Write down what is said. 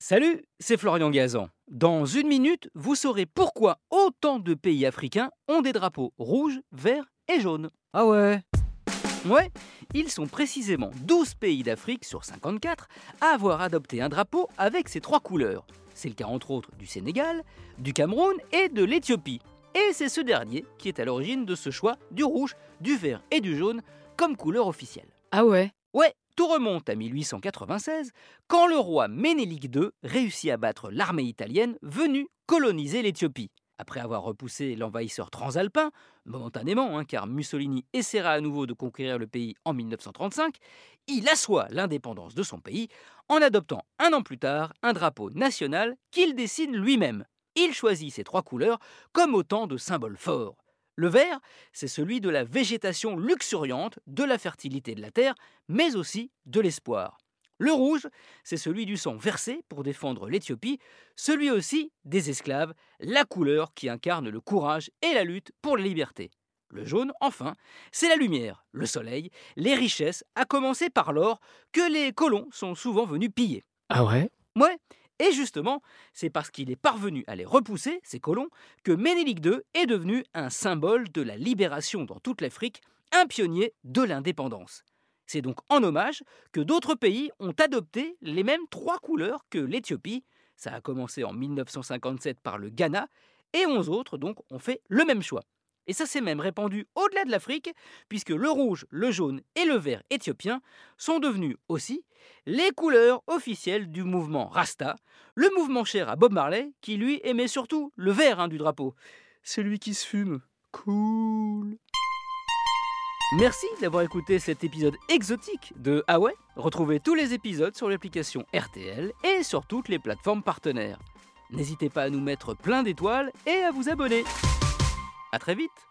Salut, c'est Florian Gazan. Dans une minute, vous saurez pourquoi autant de pays africains ont des drapeaux rouges, verts et jaunes. Ah ouais? Ouais, ils sont précisément 12 pays d'Afrique sur 54 à avoir adopté un drapeau avec ces trois couleurs. C'est le cas entre autres du Sénégal, du Cameroun et de l'Éthiopie. Et c'est ce dernier qui est à l'origine de ce choix du rouge, du vert et du jaune comme couleur officielle. Ah ouais? Ouais, tout remonte à 1896, quand le roi Ménélique II réussit à battre l'armée italienne venue coloniser l'Éthiopie. Après avoir repoussé l'envahisseur transalpin, momentanément, hein, car Mussolini essaiera à nouveau de conquérir le pays en 1935, il assoit l'indépendance de son pays en adoptant un an plus tard un drapeau national qu'il dessine lui-même. Il choisit ces trois couleurs comme autant de symboles forts. Le vert, c'est celui de la végétation luxuriante, de la fertilité de la terre, mais aussi de l'espoir. Le rouge, c'est celui du sang versé pour défendre l'Éthiopie, celui aussi des esclaves, la couleur qui incarne le courage et la lutte pour la liberté. Le jaune, enfin, c'est la lumière, le soleil, les richesses, à commencer par l'or, que les colons sont souvent venus piller. Ah ouais? Ouais, et justement, c'est parce qu'il est parvenu à les repousser, ces colons, que Ménélique II est devenu un symbole de la libération dans toute l'Afrique, un pionnier de l'indépendance. C'est donc en hommage que d'autres pays ont adopté les mêmes trois couleurs que l'Éthiopie. Ça a commencé en 1957 par le Ghana, et 11 autres donc ont fait le même choix. Et ça s'est même répandu au-delà de l'Afrique, puisque le rouge, le jaune et le vert éthiopien sont devenus aussi les couleurs officielles du mouvement Rasta, le mouvement cher à Bob Marley, qui lui aimait surtout le vert hein, du drapeau. Celui qui se fume. Cool. Merci d'avoir écouté cet épisode exotique de Ah ouais? Retrouvez tous les épisodes sur l'application RTL et sur toutes les plateformes partenaires. N'hésitez pas à nous mettre plein d'étoiles et à vous abonner. À très vite